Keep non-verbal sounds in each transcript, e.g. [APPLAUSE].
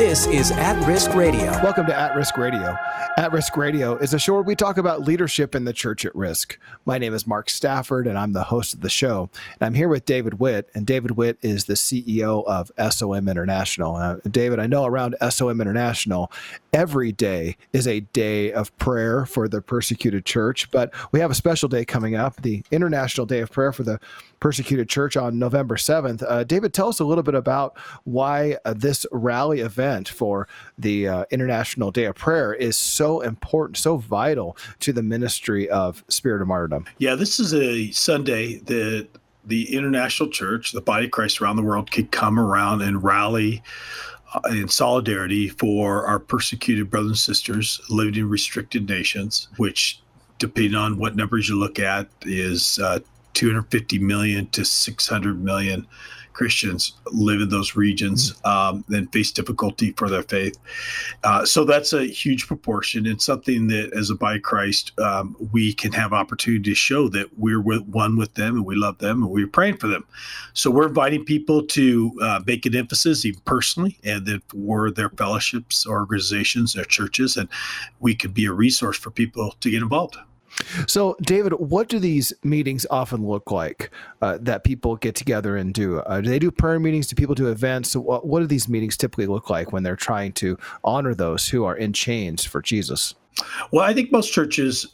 This is At Risk Radio. Welcome to At Risk Radio. At Risk Radio is a show where we talk about leadership in the church at risk. My name is Mark Stafford, and I'm the host of the show. And I'm here with David Witt, and David Witt is the CEO of SOM International. Uh, David, I know around SOM International, every day is a day of prayer for the persecuted church, but we have a special day coming up, the International Day of Prayer for the Persecuted Church on November 7th. Uh, David, tell us a little bit about why uh, this rally event for the uh, International Day of Prayer is so important, so vital to the ministry of Spirit of Martyrdom. Yeah, this is a Sunday that the international church, the body of Christ around the world, could come around and rally uh, in solidarity for our persecuted brothers and sisters living in restricted nations, which, depending on what numbers you look at, is uh, 250 million to 600 million Christians live in those regions mm. um, and face difficulty for their faith. Uh, so that's a huge proportion and something that, as a of Christ, um, we can have opportunity to show that we're with, one with them and we love them and we're praying for them. So we're inviting people to uh, make an emphasis, even personally, and then for their fellowships, organizations, their churches, and we could be a resource for people to get involved. So, David, what do these meetings often look like uh, that people get together and do? Uh, do they do prayer meetings? Do people do events? So what, what do these meetings typically look like when they're trying to honor those who are in chains for Jesus? Well, I think most churches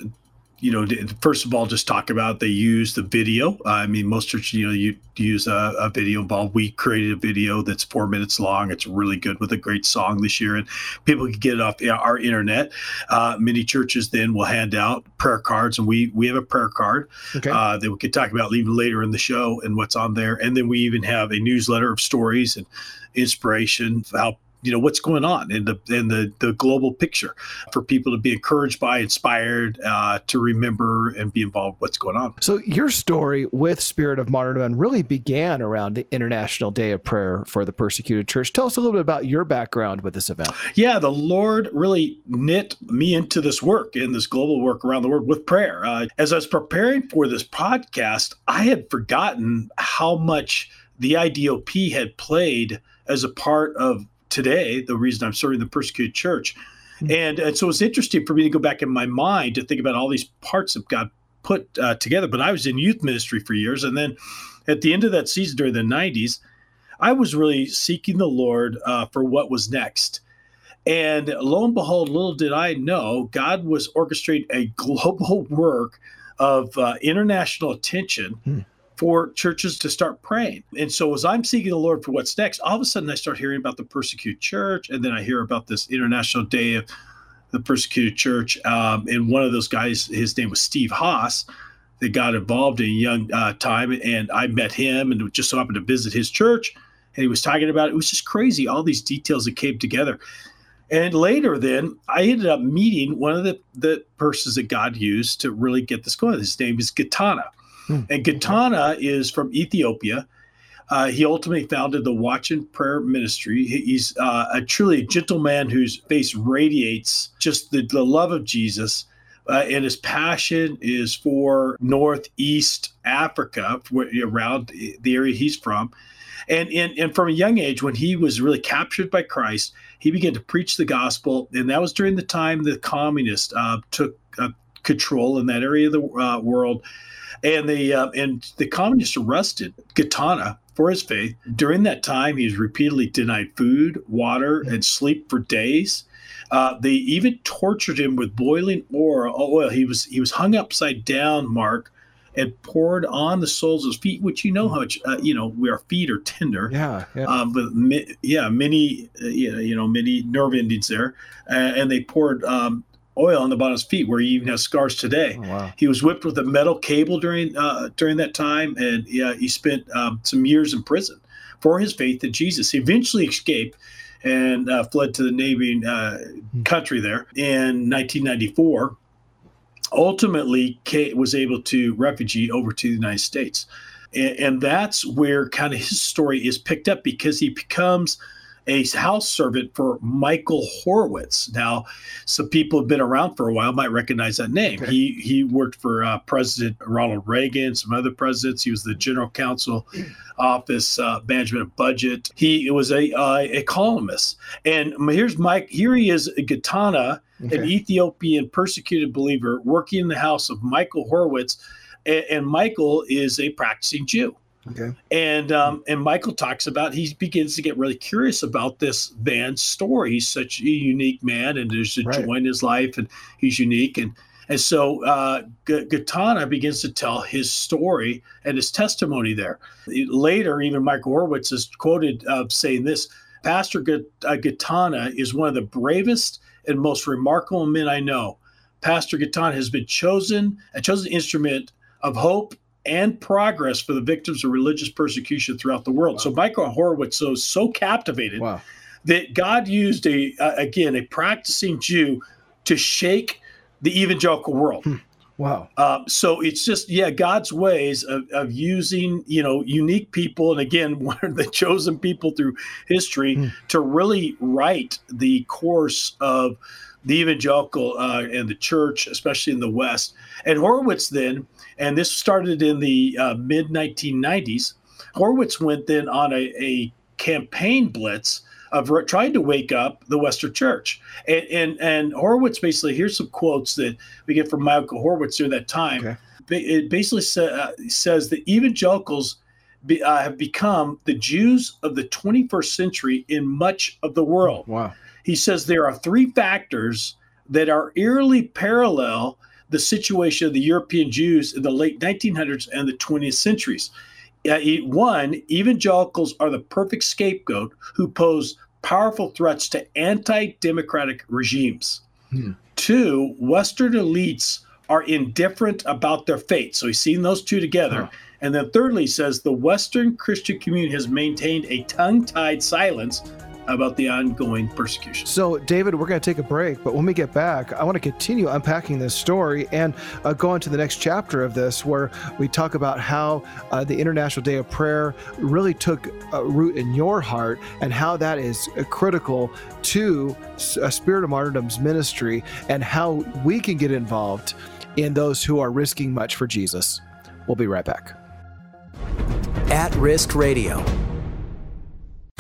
you know, first of all, just talk about they use the video. I mean, most churches, you know, you use a, a, video involved. We created a video that's four minutes long. It's really good with a great song this year, and people can get it off our internet. Uh, many churches then will hand out prayer cards, and we we have a prayer card okay. uh, that we could talk about even later in the show and what's on there. And then we even have a newsletter of stories and inspiration, how you know what's going on in the in the the global picture for people to be encouraged by, inspired, uh, to remember and be involved what's going on. So your story with Spirit of Modern Martyrdom really began around the International Day of Prayer for the Persecuted Church. Tell us a little bit about your background with this event. Yeah, the Lord really knit me into this work in this global work around the world with prayer. Uh, as I was preparing for this podcast, I had forgotten how much the IDOP had played as a part of today, the reason I'm serving the persecuted church. Mm-hmm. And, and so it's interesting for me to go back in my mind to think about all these parts that God put uh, together. But I was in youth ministry for years. And then at the end of that season during the 90s, I was really seeking the Lord uh, for what was next. And lo and behold, little did I know, God was orchestrating a global [LAUGHS] work of uh, international attention. Hmm for churches to start praying. And so as I'm seeking the Lord for what's next, all of a sudden I start hearing about the persecuted church, and then I hear about this International Day of the Persecuted Church. Um, and one of those guys, his name was Steve Haas, that got involved in a young uh, time, and I met him and just so happened to visit his church, and he was talking about it. It was just crazy, all these details that came together. And later, then I ended up meeting one of the, the persons that God used to really get this going. His name is Gitana. Hmm. And Gitana is from Ethiopia. Uh, he ultimately founded the Watch and Prayer Ministry. He's uh, a truly gentleman whose face radiates just the, the love of Jesus. Uh, and his passion is for Northeast Africa, around the area he's from. And, and, and from a young age, when he was really captured by Christ, he began to preach the gospel. And that was during the time the communists uh, took uh, control in that area of the uh, world and the uh, and the communists arrested Gitana for his faith. During that time, he was repeatedly denied food, water, and sleep for days. Uh, they even tortured him with boiling oil. He was he was hung upside down, Mark, and poured on the soles of his feet, which you know how much uh, you know our feet are tender. Yeah, yeah. Um, but yeah, many uh, you know many nerve endings there, uh, and they poured um, oil on the bottom of his feet, where he even has scars today. Oh, wow. He was whipped with a metal cable during uh, during that time, and yeah, he spent um, some years in prison for his faith in Jesus. He eventually escaped and uh, fled to the neighboring uh, hmm. country there in 1994. Ultimately, Kate was able to refugee over to the United States, and, and that's where kind of his story is picked up because he becomes a house servant for Michael Horowitz. Now, some people have been around for a while might recognize that name. He he worked for uh, President Ronald Reagan, some other presidents. He was the general counsel, [CLEARS THROAT] office uh, management of budget. He was a uh, a columnist. And here's Mike. Here he is, Gatana, okay. an Ethiopian persecuted believer, working in the house of Michael Horowitz, and, and Michael is a practicing Jew. Okay. And um, and Michael talks about he begins to get really curious about this man's story. He's such a unique man, and there's a right. joy in his life, and he's unique. And and so uh, G- Gatana begins to tell his story and his testimony there. Later, even Michael Horowitz is quoted uh, saying this: Pastor G- uh, Gatana is one of the bravest and most remarkable men I know. Pastor Gatana has been chosen a chosen instrument of hope and progress for the victims of religious persecution throughout the world. Wow. So Michael Horowitz was so captivated wow. that God used a uh, again a practicing Jew to shake the evangelical world. Hmm. Wow. Um, so it's just yeah, God's ways of, of using you know unique people, and again, [LAUGHS] one of the chosen people through history hmm. to really write the course of the evangelical uh, and the church, especially in the West. And Horowitz then and this started in the uh, mid 1990s. Horowitz went then on a, a campaign blitz of re- trying to wake up the Western Church. And, and, and Horowitz basically here's some quotes that we get from Michael Horowitz during that time. Okay. It basically sa- uh, says that evangelicals be, uh, have become the Jews of the 21st century in much of the world. Wow. He says there are three factors that are eerily parallel the situation of the European Jews in the late 1900s and the 20th centuries. Uh, one, evangelicals are the perfect scapegoat who pose powerful threats to anti democratic regimes. Hmm. Two, Western elites are indifferent about their fate. So he's seen those two together. Huh. And then thirdly, he says the Western Christian community has maintained a tongue tied silence about the ongoing persecution. So, David, we're going to take a break, but when we get back, I want to continue unpacking this story and uh, go to the next chapter of this where we talk about how uh, the International Day of Prayer really took a root in your heart and how that is uh, critical to a Spirit of Martyrdom's ministry and how we can get involved in those who are risking much for Jesus. We'll be right back. At Risk Radio.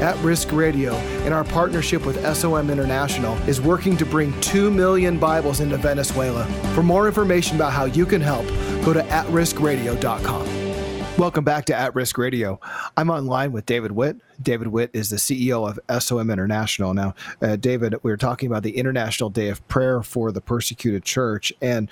At Risk Radio, in our partnership with SOM International, is working to bring 2 million Bibles into Venezuela. For more information about how you can help, go to atriskradio.com. Welcome back to At Risk Radio. I'm online with David Witt. David Witt is the CEO of SOM International. Now, uh, David, we were talking about the International Day of Prayer for the Persecuted Church, and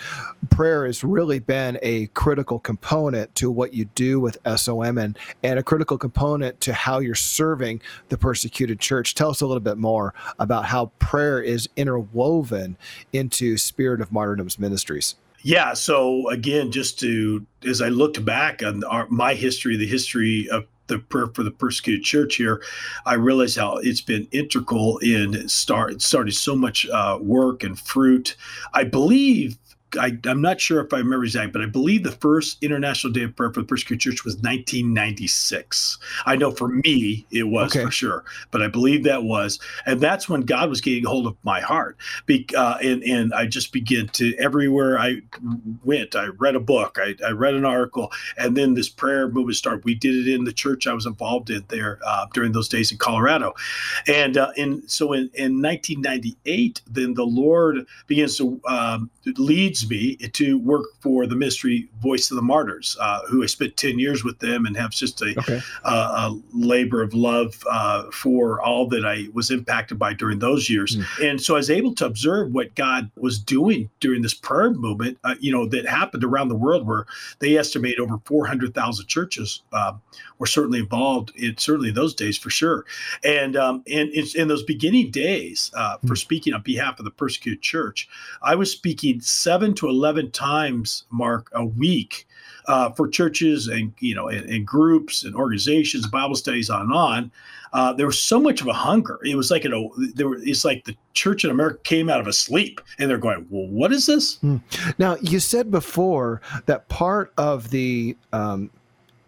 prayer has really been a critical component to what you do with SOM and, and a critical component to how you're serving the persecuted church. Tell us a little bit more about how prayer is interwoven into Spirit of Martyrdom's ministries. Yeah. So again, just to as I looked back on our, my history, the history of the prayer for the persecuted church here, I realized how it's been integral in start started so much uh, work and fruit. I believe I, am not sure if I remember exactly, but I believe the first International Day of Prayer for the Persecuted Church was 1996. I know for me it was okay. for sure, but I believe that was, and that's when God was getting hold of my heart. Be, uh, and and I just began to everywhere I went, I read a book, I, I, read an article, and then this prayer movement started. We did it in the church I was involved in there uh, during those days in Colorado, and uh, in so in, in 1998, then the Lord begins to um, lead me to work for the ministry Voice of the Martyrs, uh, who I spent 10 years with them and have just a, okay. uh, a labor of love uh, for all that I was impacted by during those years. Mm. And so I was able to observe what God was doing during this prayer movement, uh, you know, that happened around the world where they estimate over 400,000 churches uh, were certainly involved in certainly those days for sure. And, um, and in those beginning days uh, for mm. speaking on behalf of the persecuted church, I was speaking seven seven to 11 times, Mark, a week uh, for churches and you know and, and, groups and organizations, Bible studies on and on. Uh, there was so much of a hunger. It was like you know, there were, it's like the church in America came out of a sleep, and they're going, "Well, what is this?" Hmm. Now, you said before that part of the um,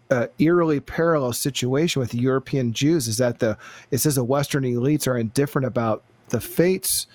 uh, eerily parallel situation with European Jews is that the it says the Western elites are indifferent about the fates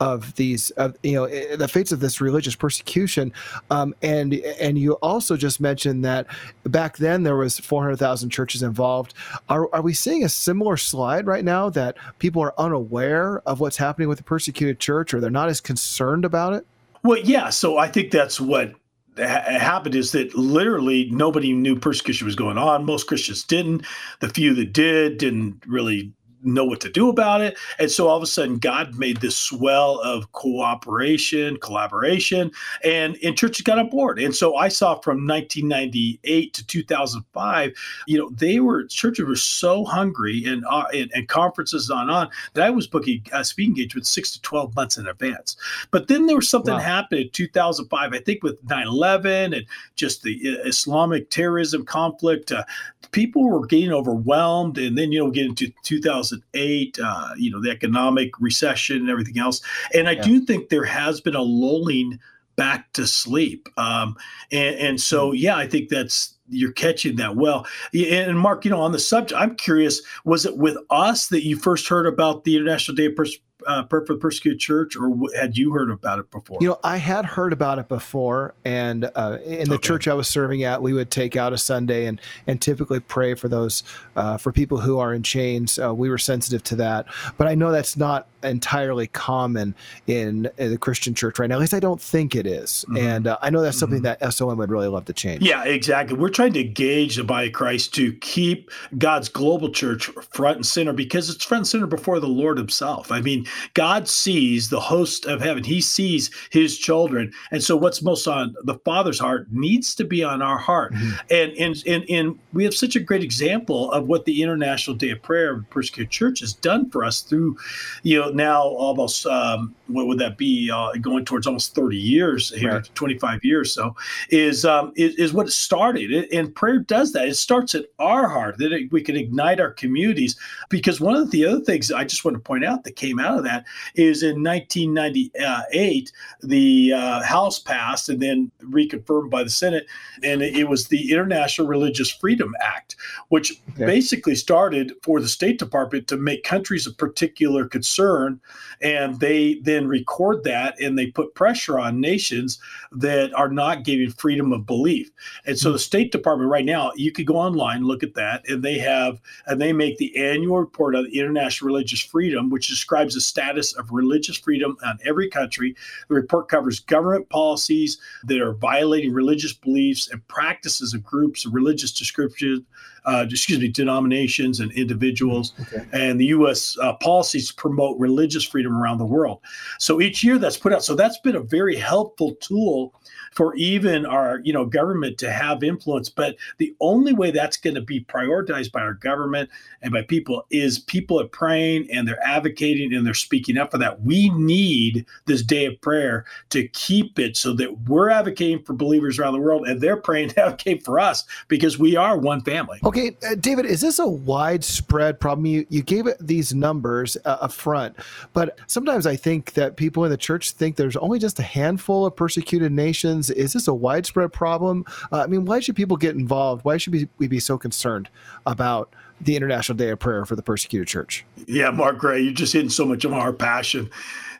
of these of you know the fates of this religious persecution um, and and you also just mentioned that back then there was 400,000 churches involved are, are we seeing a similar slide right now that people are unaware of what's happening with the persecuted church or they're not as concerned about it well yeah so i think that's what happened is that literally nobody knew persecution was going on. Most Christians didn't. The few that did didn't really know what to do about it. And so all of a sudden, God made this swell of cooperation, collaboration, and, and churches got on board. And so I saw from 1998 to 2005, you know, they were, churches were so hungry and, uh, and, and, conferences on on that I was booking uh, speaking engagements six to 12 months in advance. But then there was something wow. happened in 2005, I think with 9 11 and just the uh, Islamic terrorism conflict. Uh, people were getting overwhelmed. And then, you know, get into 2000. 2008, uh, you know, the economic recession and everything else. And I yeah. do think there has been a lulling back to sleep. Um, and, and so, hmm. yeah, I think that's you're catching that well. And Mark, you know, on the subject, I'm curious: was it with us that you first heard about the International Day of Pers- uh, for the Persecuted Church, or had you heard about it before? You know, I had heard about it before, and uh, in the okay. church I was serving at, we would take out a Sunday and and typically pray for those uh, for people who are in chains. Uh, we were sensitive to that, but I know that's not entirely common in, in, the Christian church right now. At least I don't think it is. Mm-hmm. and uh, I know that's something mm-hmm. that SOM would really love to change. Yeah, exactly. We're trying to gauge the body of Christ to keep God's global church front and center because it's front and center before the Lord Himself. I mean, God sees the host of heaven, He sees His children. And so what's most on the Father's heart needs to be on our heart. Mm-hmm. And, and, and, and we have such a great example of what the International Day of Prayer of Persecuted Church has done for us through, you know, now almost, um, what would that be, uh, going towards almost 30 years here, right. 25 years so, is, um, is, is what it started. and prayer does that. It starts at our heart, that it, we can ignite our communities. Because one of the other things I just want to point out that came out of that is in 1998, the uh, House passed and then reconfirmed by the Senate, and it, was the International Religious Freedom Act, which okay. basically started for the State Department to make countries of particular concern, and they then record that and they put pressure on nations that are not giving freedom of belief. And so mm-hmm. the State Department right now, you could go online, look at that, and they have and they make the annual report on international religious freedom, which describes the status of religious freedom on every country. The report covers government policies that are violating religious beliefs and practices of groups of religious description, uh, excuse me, denominations and individuals, okay. and the U.S. Uh, policies promote religious freedom around the world. So each year that's put out. So that's been a very helpful tool for even our you know government to have influence but the only way that's going to be prioritized by our government and by people is people are praying and they're advocating and they're speaking up for that we need this day of prayer to keep it so that we're advocating for believers around the world and they're praying to advocate for us because we are one family okay uh, david is this a widespread problem you, you gave it these numbers uh, up front but sometimes i think that people in the church think there's only just a handful of persecuted nations is this a widespread problem? Uh, I mean, why should people get involved? Why should we, we be so concerned about the International Day of Prayer for the Persecuted Church? Yeah, Mark Gray, you're just hitting so much of our passion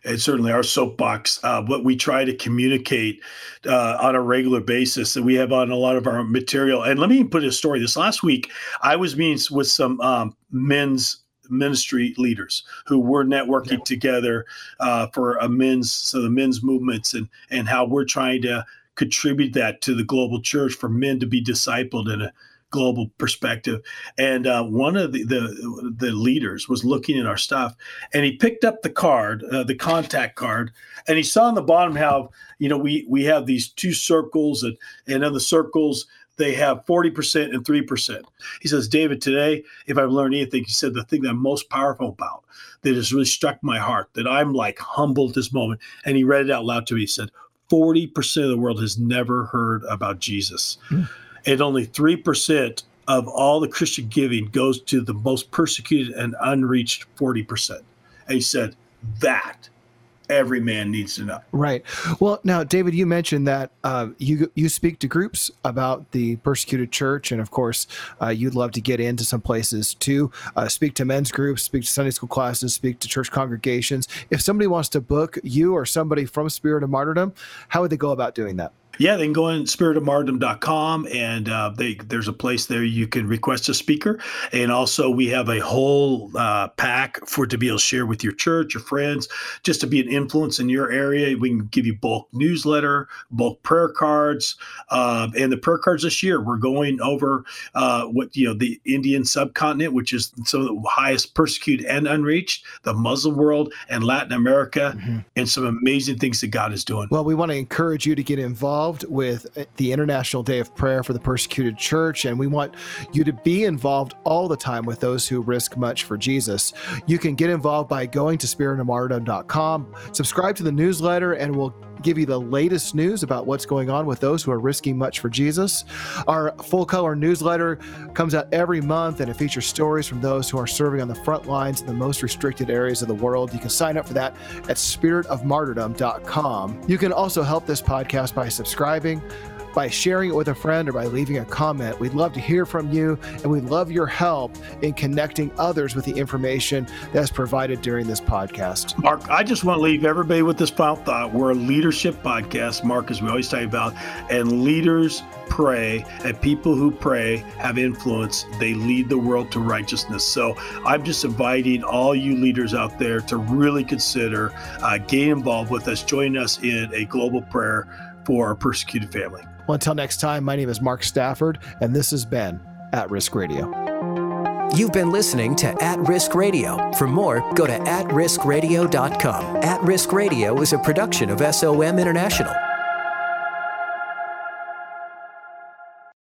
and certainly our soapbox, uh, what we try to communicate uh, on a regular basis that we have on a lot of our material. And let me put a story. This last week, I was meeting with some um, men's ministry leaders who were networking yeah. together uh, for a men's so the men's movements and and how we're trying to contribute that to the global church for men to be discipled in a global perspective. And uh, one of the, the, the leaders was looking at our stuff, and he picked up the card, uh, the contact card, and he saw on the bottom how you know we we have these two circles, and and in the circles they have 40% and 3%. He says, David, today, if I've learned anything, he said, the thing that I'm most powerful about that has really struck my heart, that I'm like humbled this moment. And he read it out loud to me. He said, 40% of the world has never heard about Jesus. Mm. And only 3% of all the Christian giving goes to the most persecuted and unreached 40%. And he said, that every man needs to know. Right. Well, now, David, you mentioned that uh, you you speak to groups about the persecuted church, and of course, uh, you'd love to get into some places too. Uh, speak to men's groups, speak to Sunday school classes, speak to church congregations. If somebody wants to book you or somebody from Spirit of Martyrdom, how would they go about doing that? Yeah, they can go on spiritofmartyrdom.com and uh, they, there's a place there you can request a speaker. And also, we have a whole uh, pack for to be able to share with your church, your friends, just to be an influence in your area. We can give you bulk newsletter, bulk prayer cards. Uh, and the prayer cards this year, we're going over uh, what, you know, the Indian subcontinent, which is some of the highest persecuted and unreached, the Muslim world, and Latin America, mm-hmm. and some amazing things that God is doing. Well, we want to encourage you to get involved involved with uh, the International Day of Prayer for the Persecuted Church, and we want you to be involved all the time with those who risk much for Jesus. You can get involved by going to spiritofmartyrdom.com, subscribe to the newsletter, and we'll give you the latest news about what's going on with those who are risking much for Jesus. Our full color newsletter comes out every month and it features stories from those who are serving on the front lines in the most restricted areas of the world. You can sign up for that at spiritofmartyrdom.com. You can also help this podcast by subscribing by sharing it with a friend or by leaving a comment. We'd love to hear from you, and we'd love your help in connecting others with the information that's provided during this podcast. Mark, I just want to leave everybody with this final thought. We're a leadership podcast, Mark, as we always talk about, and leaders pray, and people who pray have influence. They lead the world to righteousness. So I'm just inviting all you leaders out there to really consider uh, getting involved with us, join us in a global prayer for our persecuted family. Well, until next time, my name is Mark Stafford, and this has been At Risk Radio. You've been listening to At Risk Radio. For more, go to atriskradio.com. At Risk Radio is a production of SOM International.